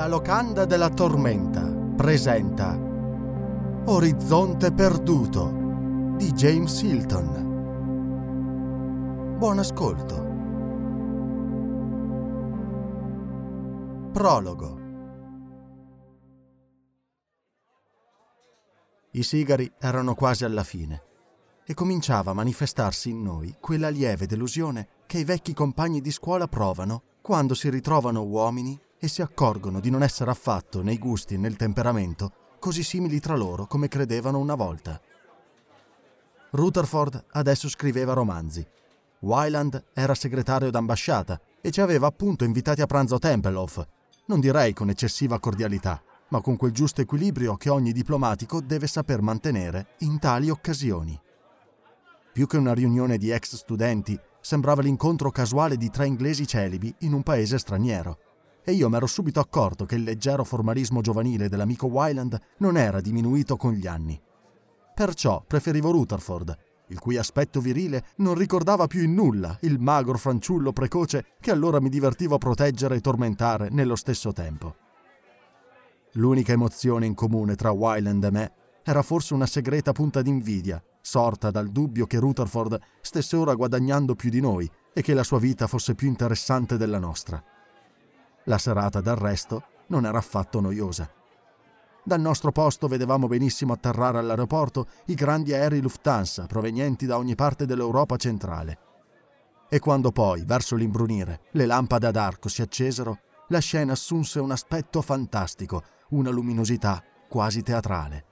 La locanda della tormenta presenta Orizzonte perduto di James Hilton. Buon ascolto. Prologo. I sigari erano quasi alla fine e cominciava a manifestarsi in noi quella lieve delusione che i vecchi compagni di scuola provano quando si ritrovano uomini e si accorgono di non essere affatto nei gusti e nel temperamento così simili tra loro come credevano una volta. Rutherford adesso scriveva romanzi. Wyland era segretario d'ambasciata e ci aveva appunto invitati a pranzo a Tempelhof, non direi con eccessiva cordialità, ma con quel giusto equilibrio che ogni diplomatico deve saper mantenere in tali occasioni. Più che una riunione di ex studenti, sembrava l'incontro casuale di tre inglesi celibi in un paese straniero e io m'ero subito accorto che il leggero formalismo giovanile dell'amico Wyland non era diminuito con gli anni. Perciò preferivo Rutherford, il cui aspetto virile non ricordava più in nulla il magro fanciullo precoce che allora mi divertivo a proteggere e tormentare nello stesso tempo. L'unica emozione in comune tra Wyland e me era forse una segreta punta d'invidia, sorta dal dubbio che Rutherford stesse ora guadagnando più di noi e che la sua vita fosse più interessante della nostra. La serata, del resto, non era affatto noiosa. Dal nostro posto vedevamo benissimo atterrare all'aeroporto i grandi aerei Lufthansa provenienti da ogni parte dell'Europa centrale. E quando poi, verso l'imbrunire, le lampade ad arco si accesero, la scena assunse un aspetto fantastico, una luminosità quasi teatrale.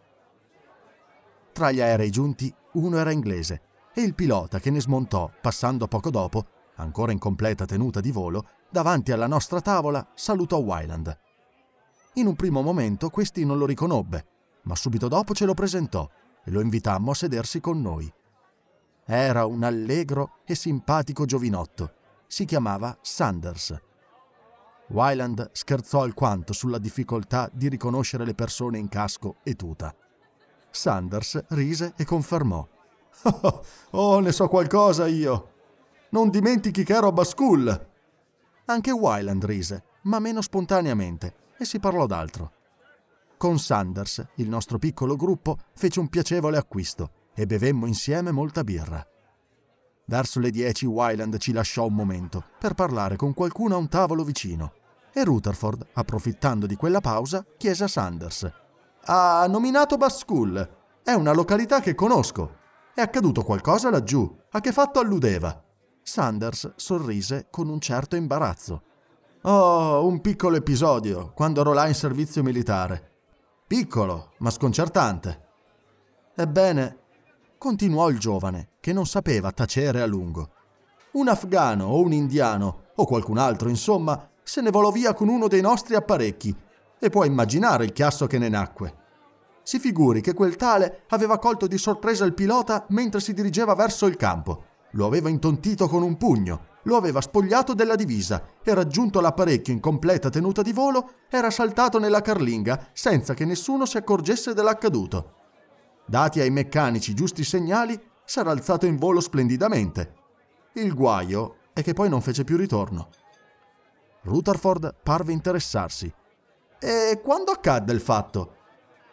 Tra gli aerei giunti, uno era inglese e il pilota che ne smontò, passando poco dopo, ancora in completa tenuta di volo, davanti alla nostra tavola, salutò Wyland. In un primo momento questi non lo riconobbe, ma subito dopo ce lo presentò e lo invitammo a sedersi con noi. Era un allegro e simpatico giovinotto. Si chiamava Sanders. Wyland scherzò alquanto sulla difficoltà di riconoscere le persone in casco e tuta. Sanders rise e confermò. Oh, oh, ne so qualcosa io. Non dimentichi che ero a Bascool. Anche Wyland rise, ma meno spontaneamente, e si parlò d'altro. Con Sanders, il nostro piccolo gruppo fece un piacevole acquisto e bevemmo insieme molta birra. Verso le dieci Wyland ci lasciò un momento per parlare con qualcuno a un tavolo vicino e Rutherford, approfittando di quella pausa, chiese a Sanders: Ha nominato Bascool. È una località che conosco. È accaduto qualcosa laggiù. A che fatto alludeva? Sanders sorrise con un certo imbarazzo. Oh, un piccolo episodio, quando ero là in servizio militare. Piccolo, ma sconcertante. Ebbene, continuò il giovane, che non sapeva tacere a lungo. Un afgano o un indiano, o qualcun altro, insomma, se ne volò via con uno dei nostri apparecchi, e può immaginare il chiasso che ne nacque. Si figuri che quel tale aveva colto di sorpresa il pilota mentre si dirigeva verso il campo lo aveva intontito con un pugno, lo aveva spogliato della divisa e raggiunto l'apparecchio in completa tenuta di volo, era saltato nella carlinga senza che nessuno si accorgesse dell'accaduto. Dati ai meccanici giusti segnali, s'era alzato in volo splendidamente. Il guaio è che poi non fece più ritorno. Rutherford parve interessarsi. E quando accadde il fatto?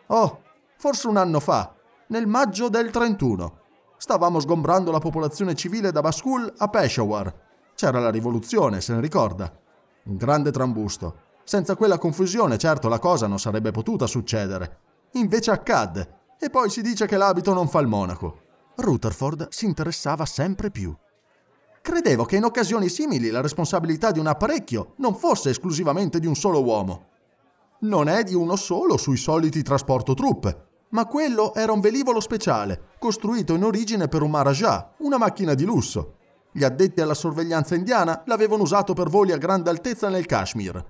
Oh, forse un anno fa, nel maggio del 31. Stavamo sgombrando la popolazione civile da Baskul a Peshawar. C'era la rivoluzione, se ne ricorda. Un grande trambusto. Senza quella confusione, certo, la cosa non sarebbe potuta succedere. Invece accadde. E poi si dice che l'abito non fa il monaco. Rutherford si interessava sempre più. credevo che in occasioni simili la responsabilità di un apparecchio non fosse esclusivamente di un solo uomo. Non è di uno solo sui soliti trasporto truppe, ma quello era un velivolo speciale, costruito in origine per un Maharaja, una macchina di lusso. Gli addetti alla sorveglianza indiana l'avevano usato per voli a grande altezza nel Kashmir.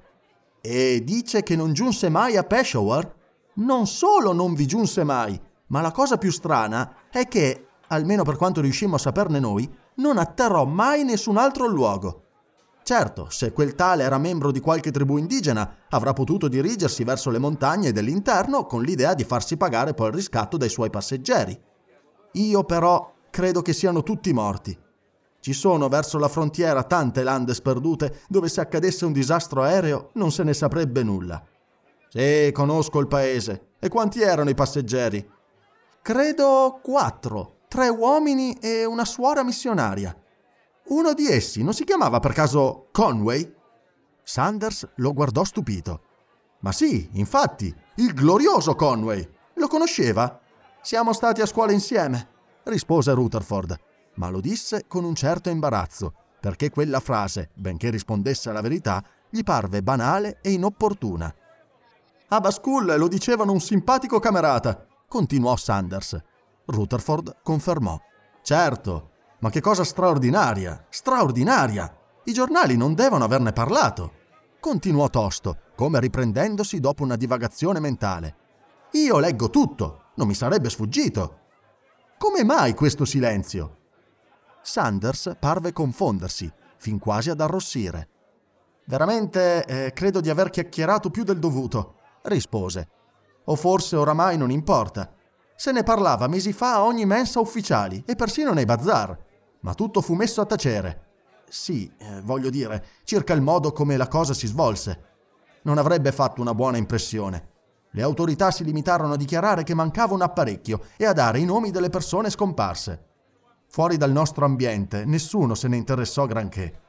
E dice che non giunse mai a Peshawar? Non solo non vi giunse mai, ma la cosa più strana è che, almeno per quanto riuscimmo a saperne noi, non atterrò mai nessun altro luogo. Certo, se quel tale era membro di qualche tribù indigena, avrà potuto dirigersi verso le montagne dell'interno con l'idea di farsi pagare poi il riscatto dai suoi passeggeri. Io però credo che siano tutti morti. Ci sono verso la frontiera tante lande sperdute dove se accadesse un disastro aereo non se ne saprebbe nulla. Sì, conosco il paese. E quanti erano i passeggeri? Credo quattro, tre uomini e una suora missionaria. Uno di essi non si chiamava per caso Conway? Sanders lo guardò stupito. Ma sì, infatti, il glorioso Conway. Lo conosceva? Siamo stati a scuola insieme, rispose Rutherford, ma lo disse con un certo imbarazzo, perché quella frase, benché rispondesse alla verità, gli parve banale e inopportuna. A Baskull lo dicevano un simpatico camerata, continuò Sanders. Rutherford confermò. Certo, ma che cosa straordinaria, straordinaria! I giornali non devono averne parlato. Continuò tosto, come riprendendosi dopo una divagazione mentale. Io leggo tutto, non mi sarebbe sfuggito. Come mai questo silenzio? Sanders parve confondersi, fin quasi ad arrossire. Veramente eh, credo di aver chiacchierato più del dovuto, rispose. O forse oramai non importa. Se ne parlava mesi fa a ogni mensa ufficiali e persino nei bazar ma tutto fu messo a tacere. Sì, eh, voglio dire, circa il modo come la cosa si svolse. Non avrebbe fatto una buona impressione. Le autorità si limitarono a dichiarare che mancava un apparecchio e a dare i nomi delle persone scomparse. Fuori dal nostro ambiente nessuno se ne interessò granché.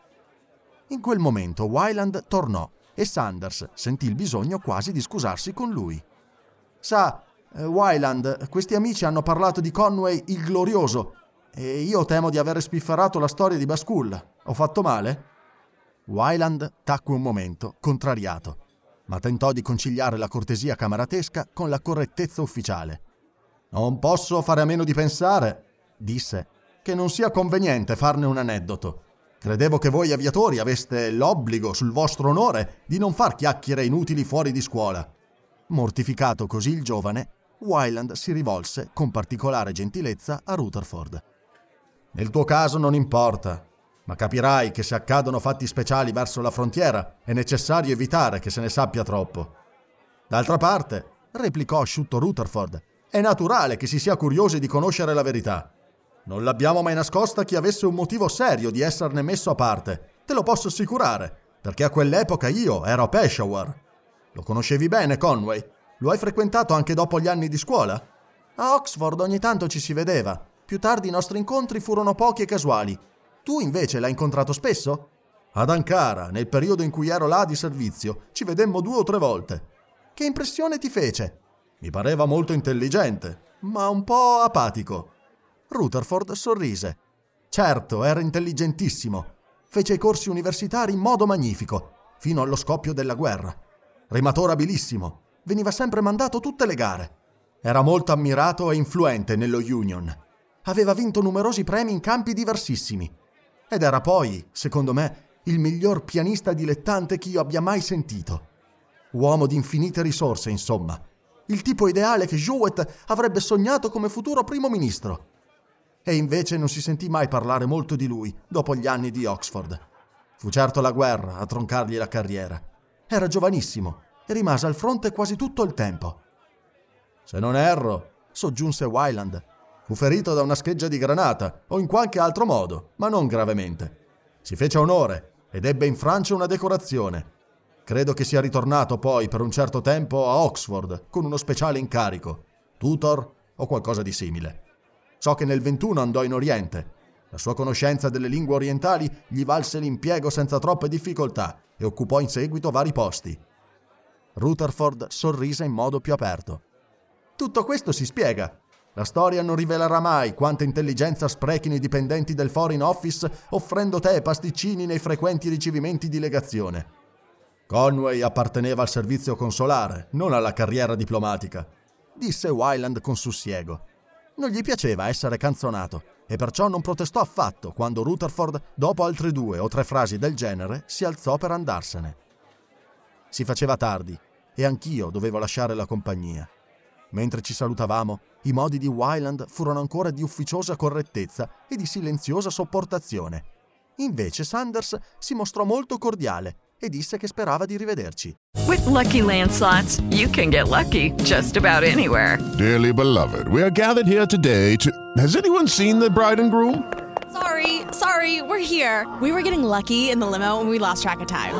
In quel momento Wyland tornò e Sanders sentì il bisogno quasi di scusarsi con lui. Sa, eh, Wyland, questi amici hanno parlato di Conway il glorioso e io temo di aver spifferato la storia di Baskull. Ho fatto male? Wyland tacque un momento, contrariato, ma tentò di conciliare la cortesia camaratesca con la correttezza ufficiale. Non posso fare a meno di pensare, disse, che non sia conveniente farne un aneddoto. Credevo che voi aviatori aveste l'obbligo sul vostro onore di non far chiacchiere inutili fuori di scuola. Mortificato così il giovane, Wyland si rivolse con particolare gentilezza a Rutherford. Nel tuo caso non importa, ma capirai che se accadono fatti speciali verso la frontiera è necessario evitare che se ne sappia troppo. D'altra parte, replicò asciutto Rutherford, è naturale che si sia curiosi di conoscere la verità. Non l'abbiamo mai nascosta chi avesse un motivo serio di esserne messo a parte, te lo posso assicurare, perché a quell'epoca io ero a Peshawar. Lo conoscevi bene, Conway? Lo hai frequentato anche dopo gli anni di scuola? A Oxford ogni tanto ci si vedeva, più tardi i nostri incontri furono pochi e casuali. Tu invece l'hai incontrato spesso? Ad Ankara, nel periodo in cui ero là di servizio, ci vedemmo due o tre volte. Che impressione ti fece? Mi pareva molto intelligente, ma un po' apatico. Rutherford sorrise. Certo, era intelligentissimo. Fece i corsi universitari in modo magnifico, fino allo scoppio della guerra. Rimatore abilissimo. Veniva sempre mandato tutte le gare. Era molto ammirato e influente nello Union aveva vinto numerosi premi in campi diversissimi. Ed era poi, secondo me, il miglior pianista dilettante che io abbia mai sentito. Uomo di infinite risorse, insomma. Il tipo ideale che Jowett avrebbe sognato come futuro primo ministro. E invece non si sentì mai parlare molto di lui dopo gli anni di Oxford. Fu certo la guerra a troncargli la carriera. Era giovanissimo e rimase al fronte quasi tutto il tempo. Se non erro, soggiunse Wyland, Fu ferito da una scheggia di granata o in qualche altro modo, ma non gravemente. Si fece onore ed ebbe in Francia una decorazione. Credo che sia ritornato poi per un certo tempo a Oxford con uno speciale incarico, tutor o qualcosa di simile. So che nel 21 andò in Oriente. La sua conoscenza delle lingue orientali gli valse l'impiego senza troppe difficoltà e occupò in seguito vari posti. Rutherford sorrise in modo più aperto. Tutto questo si spiega, La storia non rivelerà mai quanta intelligenza sprechino i dipendenti del Foreign Office offrendo tè e pasticcini nei frequenti ricevimenti di legazione. Conway apparteneva al servizio consolare, non alla carriera diplomatica, disse Wyland con sussiego. Non gli piaceva essere canzonato e perciò non protestò affatto quando Rutherford, dopo altre due o tre frasi del genere, si alzò per andarsene. Si faceva tardi e anch'io dovevo lasciare la compagnia. Mentre ci salutavamo, i modi di Wyland furono ancora di ufficiosa correttezza e di silenziosa sopportazione. Invece Sanders si mostrò molto cordiale e disse che sperava di rivederci. With lucky landslots, you can get lucky just about anywhere. Dearly beloved, we are gathered here today to. Has anyone seen the bride and groom? Sorry, sorry, we're here. We were getting lucky in the limo and we lost track of time.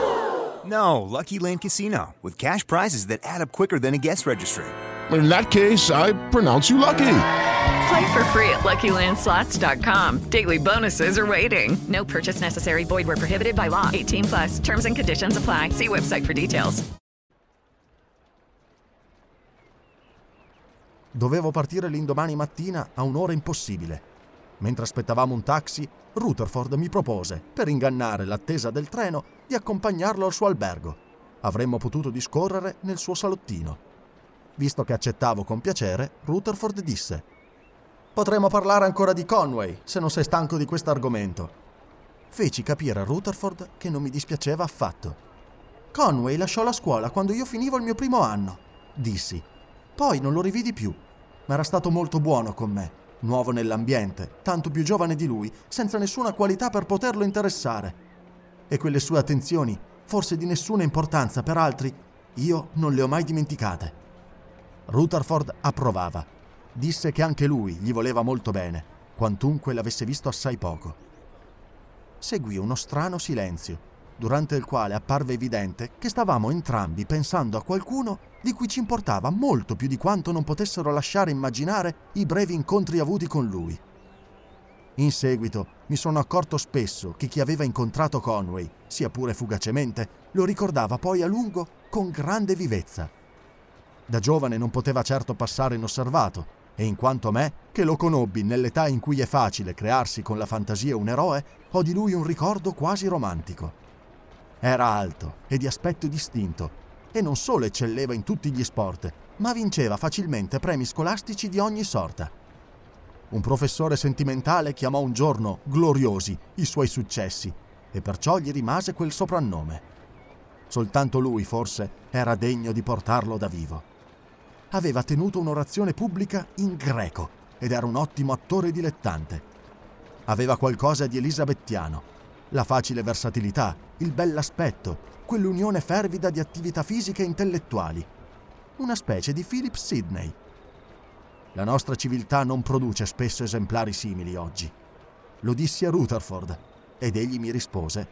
No, Lucky Land Casino, with cash prizes that add up quicker than a guest registry. In that case, I pronounce you lucky. Play for free at LuckyLandSlots.com. Daily bonuses are waiting. No purchase necessary. Void where prohibited by law. 18 plus. Terms and conditions apply. See website for details. Dovevo partire l'indomani mattina a un'ora impossibile. Mentre aspettavamo un taxi, Rutherford mi propose, per ingannare l'attesa del treno, di accompagnarlo al suo albergo. Avremmo potuto discorrere nel suo salottino. Visto che accettavo con piacere, Rutherford disse: Potremmo parlare ancora di Conway, se non sei stanco di questo argomento. Feci capire a Rutherford che non mi dispiaceva affatto. Conway lasciò la scuola quando io finivo il mio primo anno, dissi. Poi non lo rividi più, ma era stato molto buono con me, nuovo nell'ambiente, tanto più giovane di lui, senza nessuna qualità per poterlo interessare. E quelle sue attenzioni, forse di nessuna importanza per altri, io non le ho mai dimenticate. Rutherford approvava. Disse che anche lui gli voleva molto bene, quantunque l'avesse visto assai poco. Seguì uno strano silenzio, durante il quale apparve evidente che stavamo entrambi pensando a qualcuno di cui ci importava molto più di quanto non potessero lasciare immaginare i brevi incontri avuti con lui. In seguito mi sono accorto spesso che chi aveva incontrato Conway, sia pure fugacemente, lo ricordava poi a lungo con grande vivezza. Da giovane non poteva certo passare inosservato, e in quanto a me, che lo conobbi nell'età in cui è facile crearsi con la fantasia un eroe, ho di lui un ricordo quasi romantico. Era alto e di aspetto distinto, e non solo eccelleva in tutti gli sport, ma vinceva facilmente premi scolastici di ogni sorta. Un professore sentimentale chiamò un giorno gloriosi i suoi successi, e perciò gli rimase quel soprannome. Soltanto lui, forse, era degno di portarlo da vivo aveva tenuto un'orazione pubblica in greco ed era un ottimo attore dilettante. Aveva qualcosa di elisabettiano, la facile versatilità, il bell'aspetto, quell'unione fervida di attività fisiche e intellettuali. Una specie di Philip Sidney. La nostra civiltà non produce spesso esemplari simili oggi. Lo dissi a Rutherford ed egli mi rispose: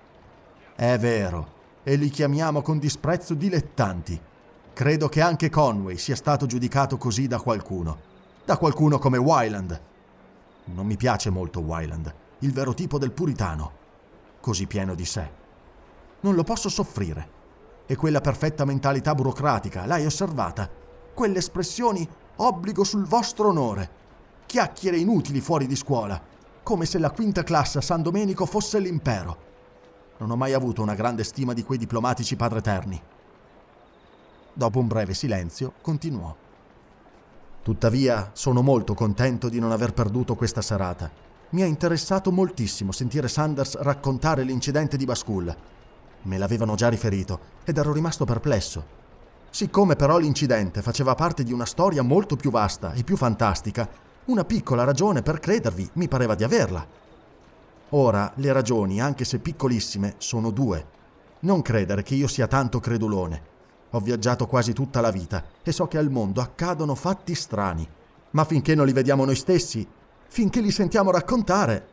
È vero, e li chiamiamo con disprezzo dilettanti. Credo che anche Conway sia stato giudicato così da qualcuno. Da qualcuno come Wyland. Non mi piace molto Wyland, il vero tipo del puritano. Così pieno di sé. Non lo posso soffrire. E quella perfetta mentalità burocratica, l'hai osservata? Quelle espressioni obbligo sul vostro onore. Chiacchiere inutili fuori di scuola. Come se la quinta classe a San Domenico fosse l'impero. Non ho mai avuto una grande stima di quei diplomatici padreterni. Dopo un breve silenzio, continuò. Tuttavia, sono molto contento di non aver perduto questa serata. Mi ha interessato moltissimo sentire Sanders raccontare l'incidente di Baskull. Me l'avevano già riferito ed ero rimasto perplesso. Siccome però l'incidente faceva parte di una storia molto più vasta e più fantastica, una piccola ragione per credervi mi pareva di averla. Ora, le ragioni, anche se piccolissime, sono due. Non credere che io sia tanto credulone ho viaggiato quasi tutta la vita e so che al mondo accadono fatti strani, ma finché non li vediamo noi stessi, finché li sentiamo raccontare.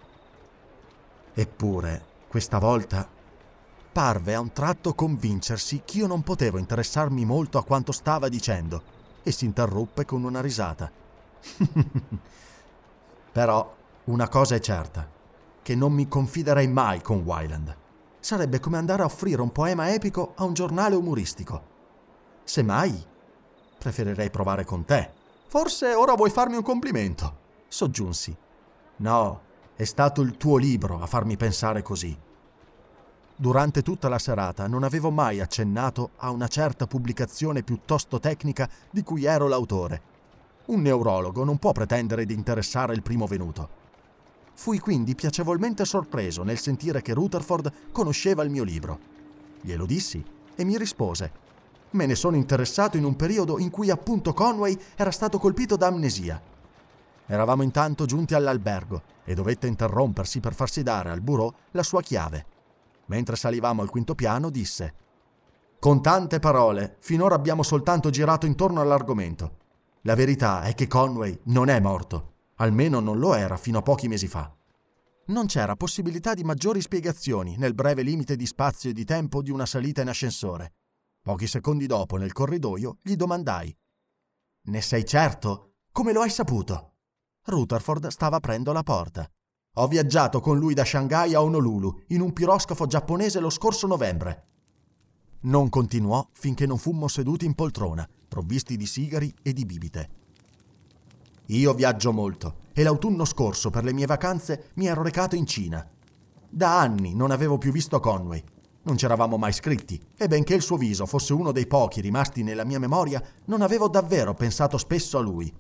Eppure, questa volta, parve a un tratto convincersi che io non potevo interessarmi molto a quanto stava dicendo e si interruppe con una risata. Però una cosa è certa, che non mi confiderei mai con Wyland. Sarebbe come andare a offrire un poema epico a un giornale umoristico. Semmai, preferirei provare con te, Forse ora vuoi farmi un complimento, soggiunsi. No, è stato il tuo libro a farmi pensare così. Durante tutta la serata non avevo mai accennato a una certa pubblicazione piuttosto tecnica di cui ero l'autore. Un neurologo non può pretendere di interessare il primo venuto. Fui quindi piacevolmente sorpreso nel sentire che Rutherford conosceva il mio libro. Glielo dissi e mi rispose. Me ne sono interessato in un periodo in cui appunto Conway era stato colpito da amnesia. Eravamo intanto giunti all'albergo e dovette interrompersi per farsi dare al bureau la sua chiave. Mentre salivamo al quinto piano, disse: Con tante parole, finora abbiamo soltanto girato intorno all'argomento. La verità è che Conway non è morto. Almeno non lo era fino a pochi mesi fa. Non c'era possibilità di maggiori spiegazioni nel breve limite di spazio e di tempo di una salita in ascensore. Pochi secondi dopo, nel corridoio, gli domandai: Ne sei certo? Come lo hai saputo? Rutherford stava aprendo la porta. Ho viaggiato con lui da Shanghai a Honolulu in un piroscafo giapponese lo scorso novembre. Non continuò finché non fummo seduti in poltrona, provvisti di sigari e di bibite. Io viaggio molto e l'autunno scorso per le mie vacanze mi ero recato in Cina. Da anni non avevo più visto Conway. Non ci eravamo mai scritti e benché il suo viso fosse uno dei pochi rimasti nella mia memoria, non avevo davvero pensato spesso a lui.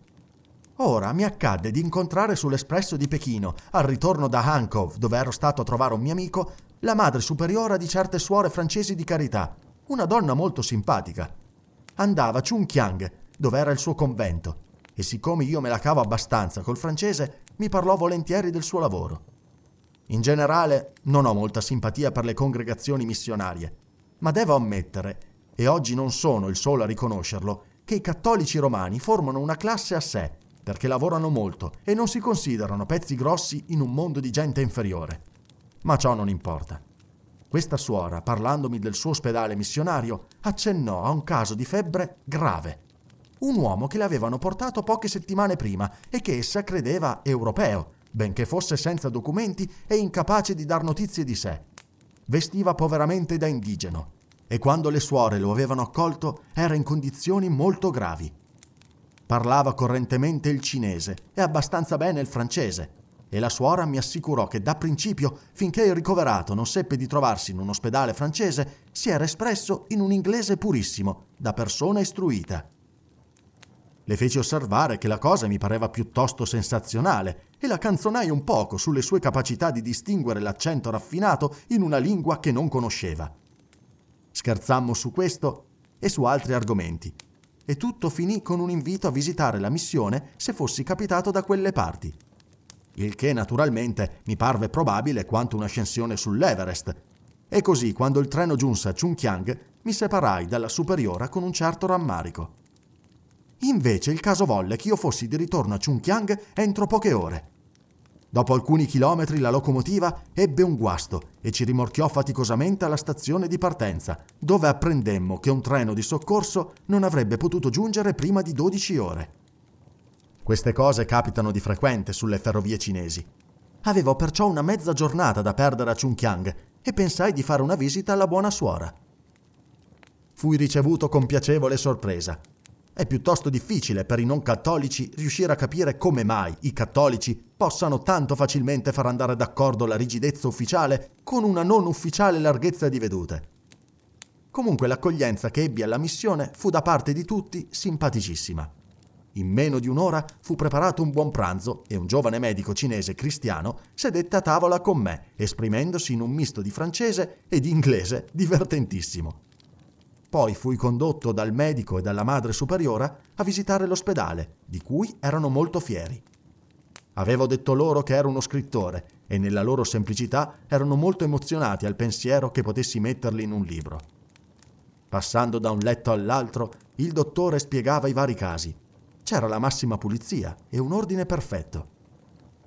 Ora mi accadde di incontrare sull'espresso di Pechino, al ritorno da Hankov, dove ero stato a trovare un mio amico, la madre superiora di certe suore francesi di carità, una donna molto simpatica. Andava a Chunkyang, dove era il suo convento, e siccome io me la cavo abbastanza col francese, mi parlò volentieri del suo lavoro. In generale non ho molta simpatia per le congregazioni missionarie, ma devo ammettere, e oggi non sono il solo a riconoscerlo, che i cattolici romani formano una classe a sé, perché lavorano molto e non si considerano pezzi grossi in un mondo di gente inferiore. Ma ciò non importa. Questa suora, parlandomi del suo ospedale missionario, accennò a un caso di febbre grave un uomo che le avevano portato poche settimane prima e che essa credeva europeo, benché fosse senza documenti e incapace di dar notizie di sé. Vestiva poveramente da indigeno e quando le suore lo avevano accolto era in condizioni molto gravi. Parlava correntemente il cinese e abbastanza bene il francese e la suora mi assicurò che da principio, finché il ricoverato non seppe di trovarsi in un ospedale francese, si era espresso in un inglese purissimo, da persona istruita. Le feci osservare che la cosa mi pareva piuttosto sensazionale e la canzonai un poco sulle sue capacità di distinguere l'accento raffinato in una lingua che non conosceva. Scherzammo su questo e su altri argomenti e tutto finì con un invito a visitare la missione se fossi capitato da quelle parti. Il che naturalmente mi parve probabile quanto un'ascensione sull'Everest. E così, quando il treno giunse a Chunkyang, mi separai dalla superiora con un certo rammarico. Invece il caso volle che io fossi di ritorno a Chunkyang entro poche ore. Dopo alcuni chilometri la locomotiva ebbe un guasto e ci rimorchiò faticosamente alla stazione di partenza, dove apprendemmo che un treno di soccorso non avrebbe potuto giungere prima di 12 ore. Queste cose capitano di frequente sulle ferrovie cinesi. Avevo perciò una mezza giornata da perdere a Chunkyang e pensai di fare una visita alla buona suora. Fui ricevuto con piacevole sorpresa è piuttosto difficile per i non cattolici riuscire a capire come mai i cattolici possano tanto facilmente far andare d'accordo la rigidezza ufficiale con una non ufficiale larghezza di vedute. Comunque l'accoglienza che ebbi alla missione fu da parte di tutti simpaticissima. In meno di un'ora fu preparato un buon pranzo e un giovane medico cinese cristiano sedette a tavola con me, esprimendosi in un misto di francese e di inglese divertentissimo. Poi fui condotto dal medico e dalla madre superiora a visitare l'ospedale, di cui erano molto fieri. Avevo detto loro che ero uno scrittore e nella loro semplicità erano molto emozionati al pensiero che potessi metterli in un libro. Passando da un letto all'altro, il dottore spiegava i vari casi. C'era la massima pulizia e un ordine perfetto.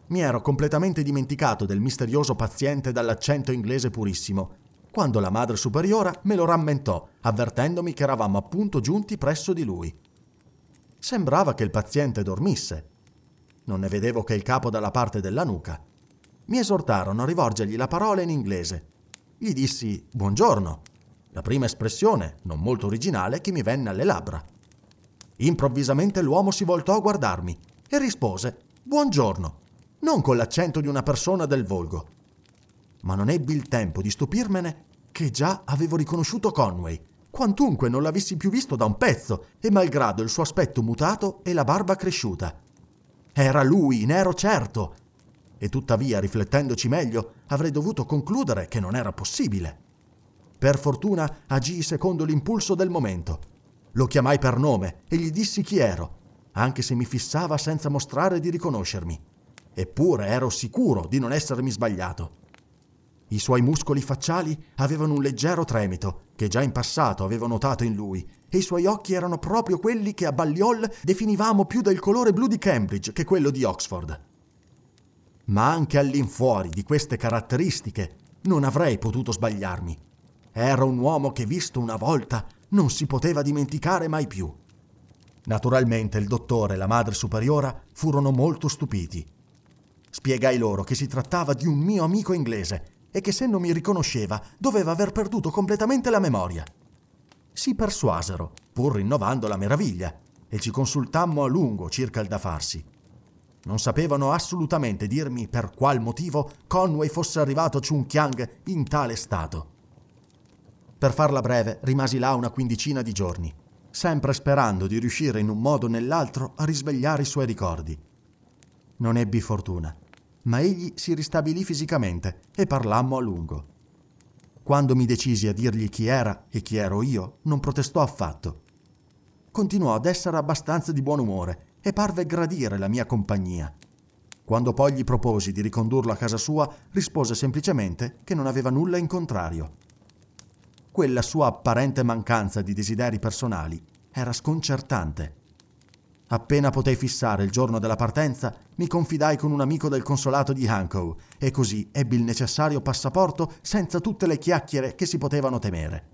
Mi ero completamente dimenticato del misterioso paziente dall'accento inglese purissimo quando la madre superiora me lo rammentò, avvertendomi che eravamo appunto giunti presso di lui. Sembrava che il paziente dormisse. Non ne vedevo che il capo dalla parte della nuca. Mi esortarono a rivolgergli la parola in inglese. Gli dissi buongiorno, la prima espressione, non molto originale, che mi venne alle labbra. Improvvisamente l'uomo si voltò a guardarmi e rispose Buongiorno, non con l'accento di una persona del volgo. Ma non ebbi il tempo di stupirmene che già avevo riconosciuto Conway, quantunque non l'avessi più visto da un pezzo e malgrado il suo aspetto mutato e la barba cresciuta. Era lui, nero certo, e tuttavia, riflettendoci meglio, avrei dovuto concludere che non era possibile. Per fortuna agii secondo l'impulso del momento. Lo chiamai per nome e gli dissi chi ero, anche se mi fissava senza mostrare di riconoscermi. Eppure ero sicuro di non essermi sbagliato. I suoi muscoli facciali avevano un leggero tremito, che già in passato avevo notato in lui, e i suoi occhi erano proprio quelli che a Balliol definivamo più del colore blu di Cambridge che quello di Oxford. Ma anche all'infuori di queste caratteristiche non avrei potuto sbagliarmi. Era un uomo che visto una volta non si poteva dimenticare mai più. Naturalmente il dottore e la madre superiora furono molto stupiti. Spiegai loro che si trattava di un mio amico inglese e che se non mi riconosceva doveva aver perduto completamente la memoria. Si persuasero, pur rinnovando la meraviglia, e ci consultammo a lungo circa il da farsi. Non sapevano assolutamente dirmi per qual motivo Conway fosse arrivato a Chungkyang in tale stato. Per farla breve, rimasi là una quindicina di giorni, sempre sperando di riuscire in un modo o nell'altro a risvegliare i suoi ricordi. Non ebbi fortuna, ma egli si ristabilì fisicamente e parlammo a lungo. Quando mi decisi a dirgli chi era e chi ero io, non protestò affatto. Continuò ad essere abbastanza di buon umore e parve gradire la mia compagnia. Quando poi gli proposi di ricondurlo a casa sua, rispose semplicemente che non aveva nulla in contrario. Quella sua apparente mancanza di desideri personali era sconcertante. Appena potei fissare il giorno della partenza, mi confidai con un amico del consolato di Hankow e così ebbi il necessario passaporto senza tutte le chiacchiere che si potevano temere.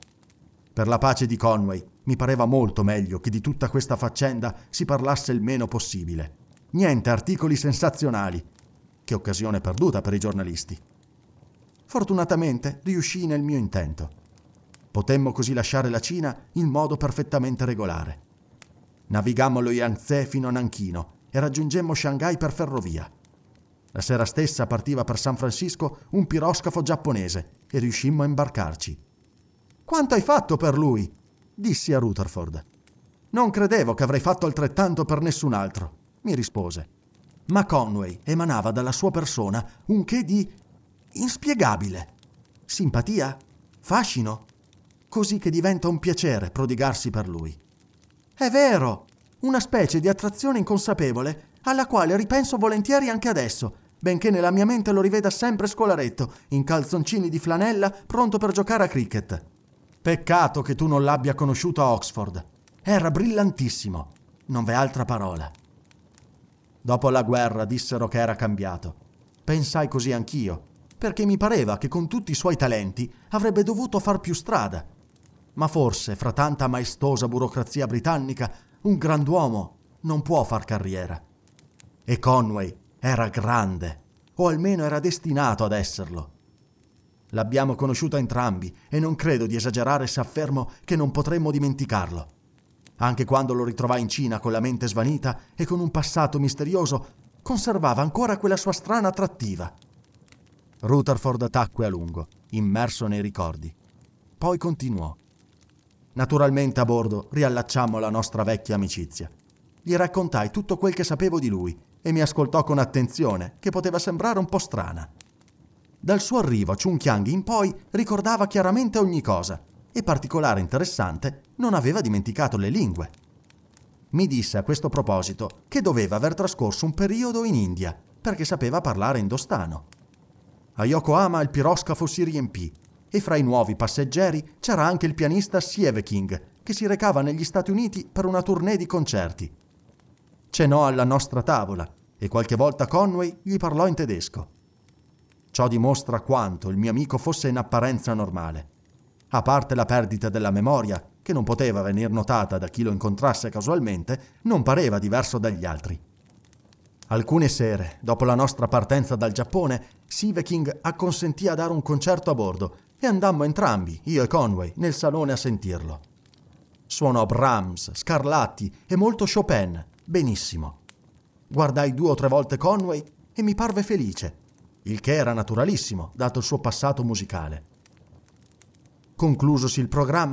Per la pace di Conway mi pareva molto meglio che di tutta questa faccenda si parlasse il meno possibile. Niente articoli sensazionali. Che occasione perduta per i giornalisti. Fortunatamente riuscii nel mio intento. Potemmo così lasciare la Cina in modo perfettamente regolare. Navigammo lo Yangtze fino a Nanchino e raggiungemmo Shanghai per ferrovia. La sera stessa partiva per San Francisco un piroscafo giapponese e riuscimmo a imbarcarci. Quanto hai fatto per lui? dissi a Rutherford. Non credevo che avrei fatto altrettanto per nessun altro, mi rispose. Ma Conway emanava dalla sua persona un che di inspiegabile. Simpatia? Fascino? Così che diventa un piacere prodigarsi per lui. È vero, una specie di attrazione inconsapevole alla quale ripenso volentieri anche adesso, benché nella mia mente lo riveda sempre scolaretto, in calzoncini di flanella, pronto per giocare a cricket. Peccato che tu non l'abbia conosciuto a Oxford. Era brillantissimo, non v'è altra parola. Dopo la guerra dissero che era cambiato. Pensai così anch'io, perché mi pareva che con tutti i suoi talenti avrebbe dovuto far più strada ma forse fra tanta maestosa burocrazia britannica un grand'uomo non può far carriera. E Conway era grande, o almeno era destinato ad esserlo. L'abbiamo conosciuto entrambi e non credo di esagerare se affermo che non potremmo dimenticarlo. Anche quando lo ritrovai in Cina con la mente svanita e con un passato misterioso, conservava ancora quella sua strana attrattiva. Rutherford tacque a lungo, immerso nei ricordi. Poi continuò. Naturalmente a bordo riallacciammo la nostra vecchia amicizia. Gli raccontai tutto quel che sapevo di lui e mi ascoltò con attenzione, che poteva sembrare un po' strana. Dal suo arrivo a Chungkyang in poi ricordava chiaramente ogni cosa e particolare interessante non aveva dimenticato le lingue. Mi disse a questo proposito che doveva aver trascorso un periodo in India perché sapeva parlare indostano. A Yokohama il piroscafo si riempì e fra i nuovi passeggeri c'era anche il pianista Sieveking, che si recava negli Stati Uniti per una tournée di concerti. Cenò alla nostra tavola e qualche volta Conway gli parlò in tedesco. Ciò dimostra quanto il mio amico fosse in apparenza normale. A parte la perdita della memoria, che non poteva venir notata da chi lo incontrasse casualmente, non pareva diverso dagli altri. Alcune sere, dopo la nostra partenza dal Giappone, Siveking acconsentì a dare un concerto a bordo e andammo entrambi, io e Conway, nel salone a sentirlo. Suonò Brahms, Scarlatti e molto Chopin. Benissimo. Guardai due o tre volte Conway e mi parve felice, il che era naturalissimo, dato il suo passato musicale. Conclusosi il programma,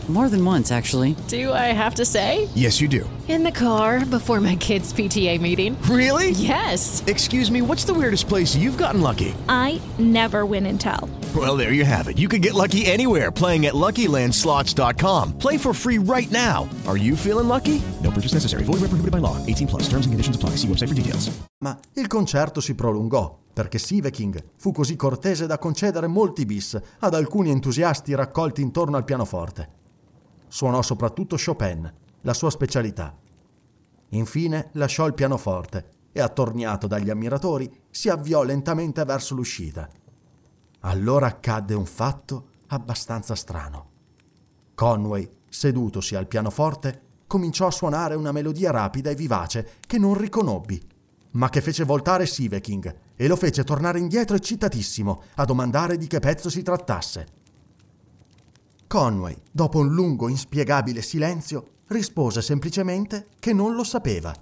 More than once, actually. Do I have to say? Yes, you do. In the car before my kids' PTA meeting. Really? Yes. Excuse me, what's the weirdest place you've gotten lucky? I never win and tell. Well, there you have it. You can get lucky anywhere playing at LuckyLandSlots.com. Play for free right now. Are you feeling lucky? No purchase necessary. Void where prohibited by law. 18 plus. Terms and conditions apply. See website for details. ma il concerto si prolungò perché Siveking fu così cortese da concedere molti bis ad alcuni entusiasti raccolti intorno al pianoforte. Suonò soprattutto Chopin, la sua specialità. Infine lasciò il pianoforte e, attorniato dagli ammiratori, si avviò lentamente verso l'uscita. Allora accadde un fatto abbastanza strano. Conway, sedutosi al pianoforte, cominciò a suonare una melodia rapida e vivace che non riconobbi, ma che fece voltare Siveking e lo fece tornare indietro eccitatissimo a domandare di che pezzo si trattasse. Conway, dopo un lungo, inspiegabile silenzio, rispose semplicemente che non lo sapeva.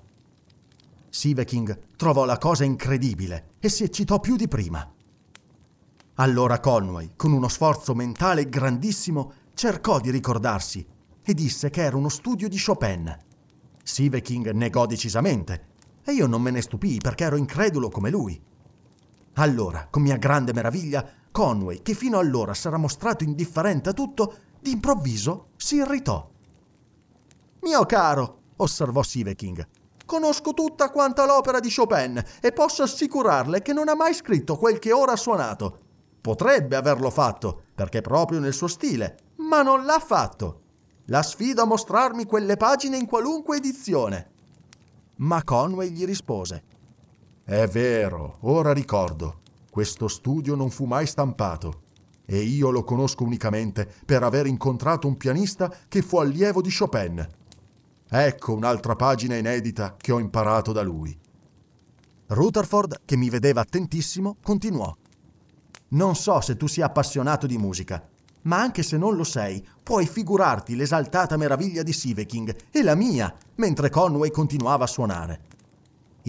Siveking trovò la cosa incredibile e si eccitò più di prima. Allora Conway, con uno sforzo mentale grandissimo, cercò di ricordarsi e disse che era uno studio di Chopin. Siveking negò decisamente e io non me ne stupii perché ero incredulo come lui. Allora, con mia grande meraviglia, Conway, che fino allora s'era mostrato indifferente a tutto, d'improvviso si irritò. Mio caro, osservò Siveking, conosco tutta quanta l'opera di Chopin e posso assicurarle che non ha mai scritto quel che ora ha suonato. Potrebbe averlo fatto, perché è proprio nel suo stile, ma non l'ha fatto. La sfido a mostrarmi quelle pagine in qualunque edizione. Ma Conway gli rispose: È vero, ora ricordo. Questo studio non fu mai stampato e io lo conosco unicamente per aver incontrato un pianista che fu allievo di Chopin. Ecco un'altra pagina inedita che ho imparato da lui. Rutherford, che mi vedeva attentissimo, continuò. Non so se tu sia appassionato di musica, ma anche se non lo sei, puoi figurarti l'esaltata meraviglia di Siveking e la mia, mentre Conway continuava a suonare.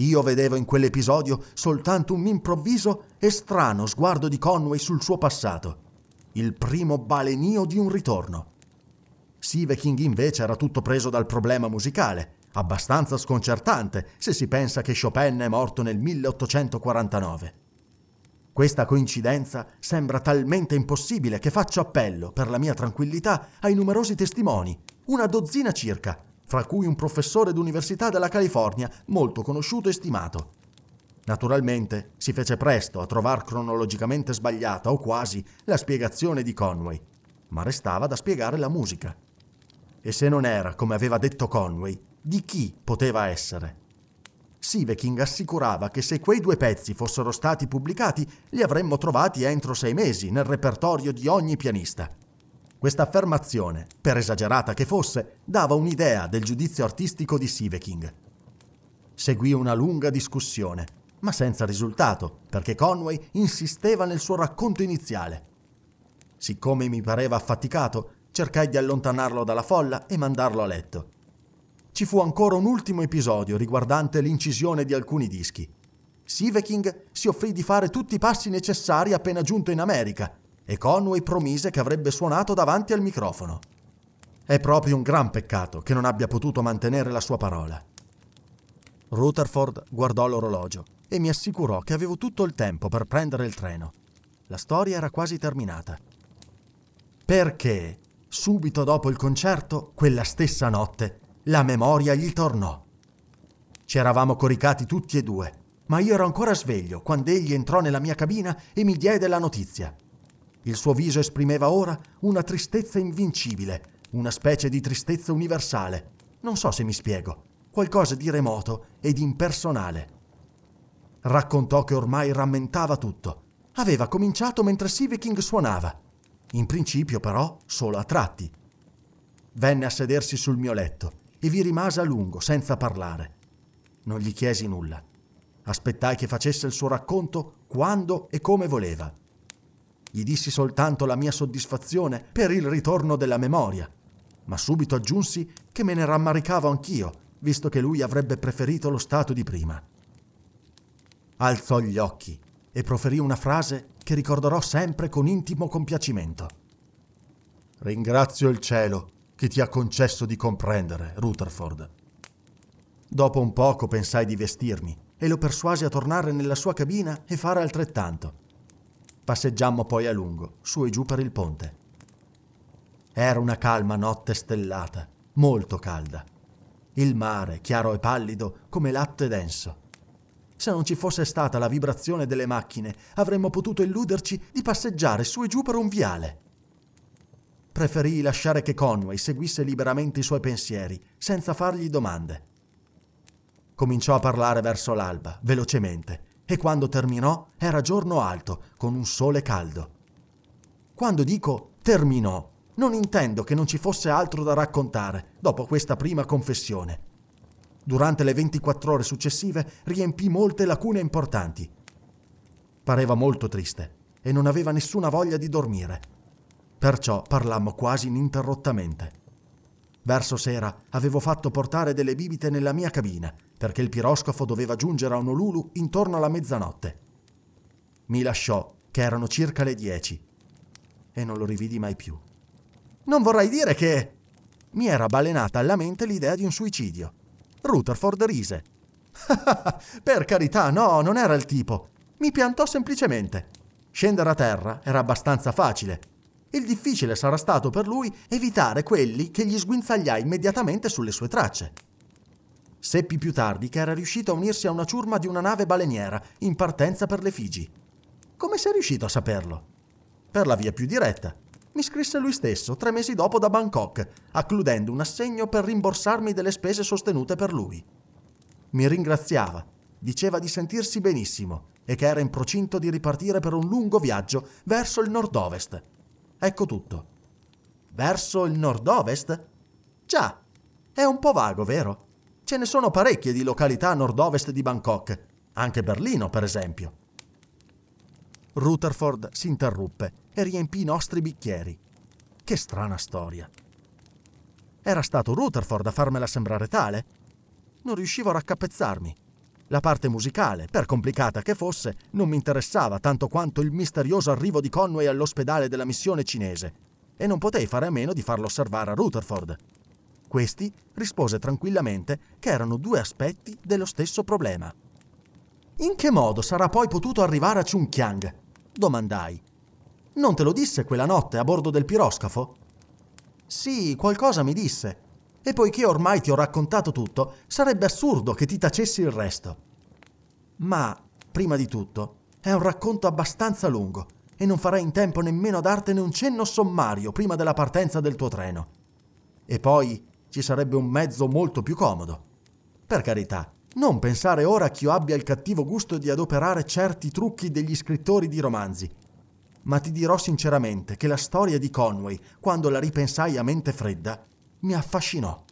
Io vedevo in quell'episodio soltanto un improvviso e strano sguardo di Conway sul suo passato, il primo balenio di un ritorno. Siveking invece era tutto preso dal problema musicale, abbastanza sconcertante se si pensa che Chopin è morto nel 1849. Questa coincidenza sembra talmente impossibile che faccio appello, per la mia tranquillità, ai numerosi testimoni, una dozzina circa, fra cui un professore d'università della California molto conosciuto e stimato. Naturalmente si fece presto a trovar cronologicamente sbagliata o quasi la spiegazione di Conway, ma restava da spiegare la musica. E se non era, come aveva detto Conway, di chi poteva essere? Siveking assicurava che se quei due pezzi fossero stati pubblicati li avremmo trovati entro sei mesi nel repertorio di ogni pianista. Questa affermazione, per esagerata che fosse, dava un'idea del giudizio artistico di Siveking. Seguì una lunga discussione, ma senza risultato, perché Conway insisteva nel suo racconto iniziale. Siccome mi pareva affaticato, cercai di allontanarlo dalla folla e mandarlo a letto. Ci fu ancora un ultimo episodio riguardante l'incisione di alcuni dischi. Siveking si offrì di fare tutti i passi necessari appena giunto in America e Conway promise che avrebbe suonato davanti al microfono. È proprio un gran peccato che non abbia potuto mantenere la sua parola. Rutherford guardò l'orologio e mi assicurò che avevo tutto il tempo per prendere il treno. La storia era quasi terminata. Perché, subito dopo il concerto, quella stessa notte, la memoria gli tornò. Ci eravamo coricati tutti e due, ma io ero ancora sveglio quando egli entrò nella mia cabina e mi diede la notizia. Il suo viso esprimeva ora una tristezza invincibile, una specie di tristezza universale. Non so se mi spiego, qualcosa di remoto e di impersonale. Raccontò che ormai rammentava tutto. Aveva cominciato mentre Siveking suonava. In principio, però, solo a tratti. Venne a sedersi sul mio letto e vi rimase a lungo senza parlare. Non gli chiesi nulla. Aspettai che facesse il suo racconto quando e come voleva. Gli dissi soltanto la mia soddisfazione per il ritorno della memoria, ma subito aggiunsi che me ne rammaricavo anch'io, visto che lui avrebbe preferito lo stato di prima. Alzò gli occhi e proferì una frase che ricorderò sempre con intimo compiacimento. Ringrazio il cielo che ti ha concesso di comprendere, Rutherford. Dopo un poco pensai di vestirmi e lo persuasi a tornare nella sua cabina e fare altrettanto. Passeggiammo poi a lungo, su e giù per il ponte. Era una calma notte stellata, molto calda. Il mare, chiaro e pallido, come latte denso. Se non ci fosse stata la vibrazione delle macchine, avremmo potuto illuderci di passeggiare su e giù per un viale. Preferii lasciare che Conway seguisse liberamente i suoi pensieri, senza fargli domande. Cominciò a parlare verso l'alba, velocemente, e quando terminò era giorno alto, con un sole caldo. Quando dico terminò, non intendo che non ci fosse altro da raccontare dopo questa prima confessione. Durante le 24 ore successive riempì molte lacune importanti. Pareva molto triste e non aveva nessuna voglia di dormire. Perciò parlammo quasi ininterrottamente. Verso sera avevo fatto portare delle bibite nella mia cabina, perché il piroscafo doveva giungere a Honolulu intorno alla mezzanotte. Mi lasciò, che erano circa le dieci, e non lo rividi mai più. Non vorrei dire che... Mi era balenata alla mente l'idea di un suicidio. Rutherford rise. per carità, no, non era il tipo. Mi piantò semplicemente. Scendere a terra era abbastanza facile. Il difficile sarà stato per lui evitare quelli che gli sguinzagliai immediatamente sulle sue tracce. Seppi più tardi che era riuscito a unirsi a una ciurma di una nave baleniera in partenza per le Figi. Come sei riuscito a saperlo? Per la via più diretta. Mi scrisse lui stesso tre mesi dopo da Bangkok, accludendo un assegno per rimborsarmi delle spese sostenute per lui. Mi ringraziava, diceva di sentirsi benissimo e che era in procinto di ripartire per un lungo viaggio verso il nord-ovest. Ecco tutto. Verso il nord-ovest? Già, è un po' vago, vero? Ce ne sono parecchie di località a nord-ovest di Bangkok, anche Berlino, per esempio. Rutherford si interruppe e riempì i nostri bicchieri. Che strana storia. Era stato Rutherford a farmela sembrare tale? Non riuscivo a raccapezzarmi. La parte musicale, per complicata che fosse, non mi interessava tanto quanto il misterioso arrivo di Conway all'ospedale della missione cinese, e non potei fare a meno di farlo osservare a Rutherford. Questi rispose tranquillamente che erano due aspetti dello stesso problema. In che modo sarà poi potuto arrivare a Chungkyang? domandai. Non te lo disse quella notte a bordo del piroscafo? Sì, qualcosa mi disse. E poiché ormai ti ho raccontato tutto, sarebbe assurdo che ti tacessi il resto. Ma, prima di tutto, è un racconto abbastanza lungo e non farei in tempo nemmeno a dartene un cenno sommario prima della partenza del tuo treno. E poi ci sarebbe un mezzo molto più comodo. Per carità, non pensare ora che io abbia il cattivo gusto di adoperare certi trucchi degli scrittori di romanzi. Ma ti dirò sinceramente che la storia di Conway, quando la ripensai a mente fredda, mi affascinò.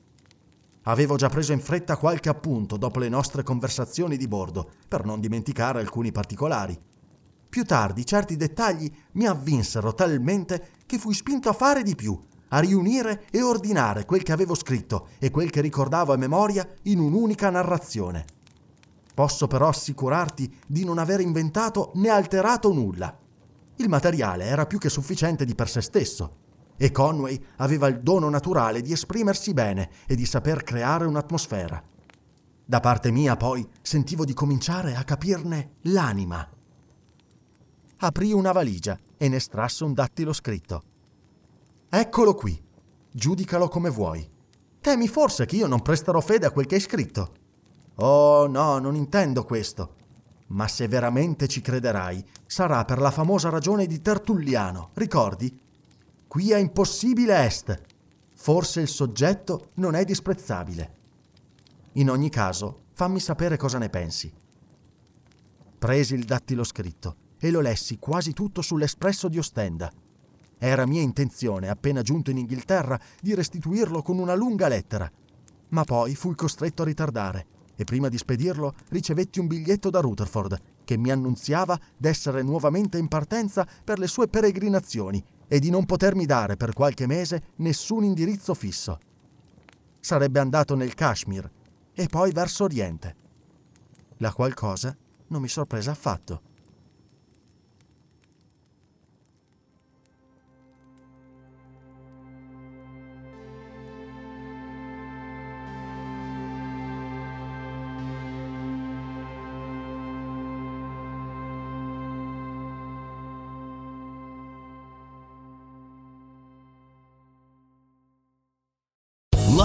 Avevo già preso in fretta qualche appunto dopo le nostre conversazioni di bordo, per non dimenticare alcuni particolari. Più tardi certi dettagli mi avvinsero talmente che fui spinto a fare di più a riunire e ordinare quel che avevo scritto e quel che ricordavo a memoria in un'unica narrazione. Posso però assicurarti di non aver inventato né alterato nulla. Il materiale era più che sufficiente di per sé stesso e Conway aveva il dono naturale di esprimersi bene e di saper creare un'atmosfera. Da parte mia poi sentivo di cominciare a capirne l'anima. Aprì una valigia e ne estrasse un dattilo scritto. Eccolo qui. Giudicalo come vuoi. Temi forse che io non presterò fede a quel che hai scritto? Oh no, non intendo questo. Ma se veramente ci crederai, sarà per la famosa ragione di Tertulliano, ricordi? Qui è impossibile est. Forse il soggetto non è disprezzabile. In ogni caso, fammi sapere cosa ne pensi. Presi il dattilo scritto e lo lessi quasi tutto sull'espresso di Ostenda era mia intenzione, appena giunto in Inghilterra, di restituirlo con una lunga lettera. Ma poi fui costretto a ritardare e prima di spedirlo ricevetti un biglietto da Rutherford che mi annunziava d'essere nuovamente in partenza per le sue peregrinazioni e di non potermi dare per qualche mese nessun indirizzo fisso. Sarebbe andato nel Kashmir e poi verso Oriente. La qual cosa non mi sorprese affatto.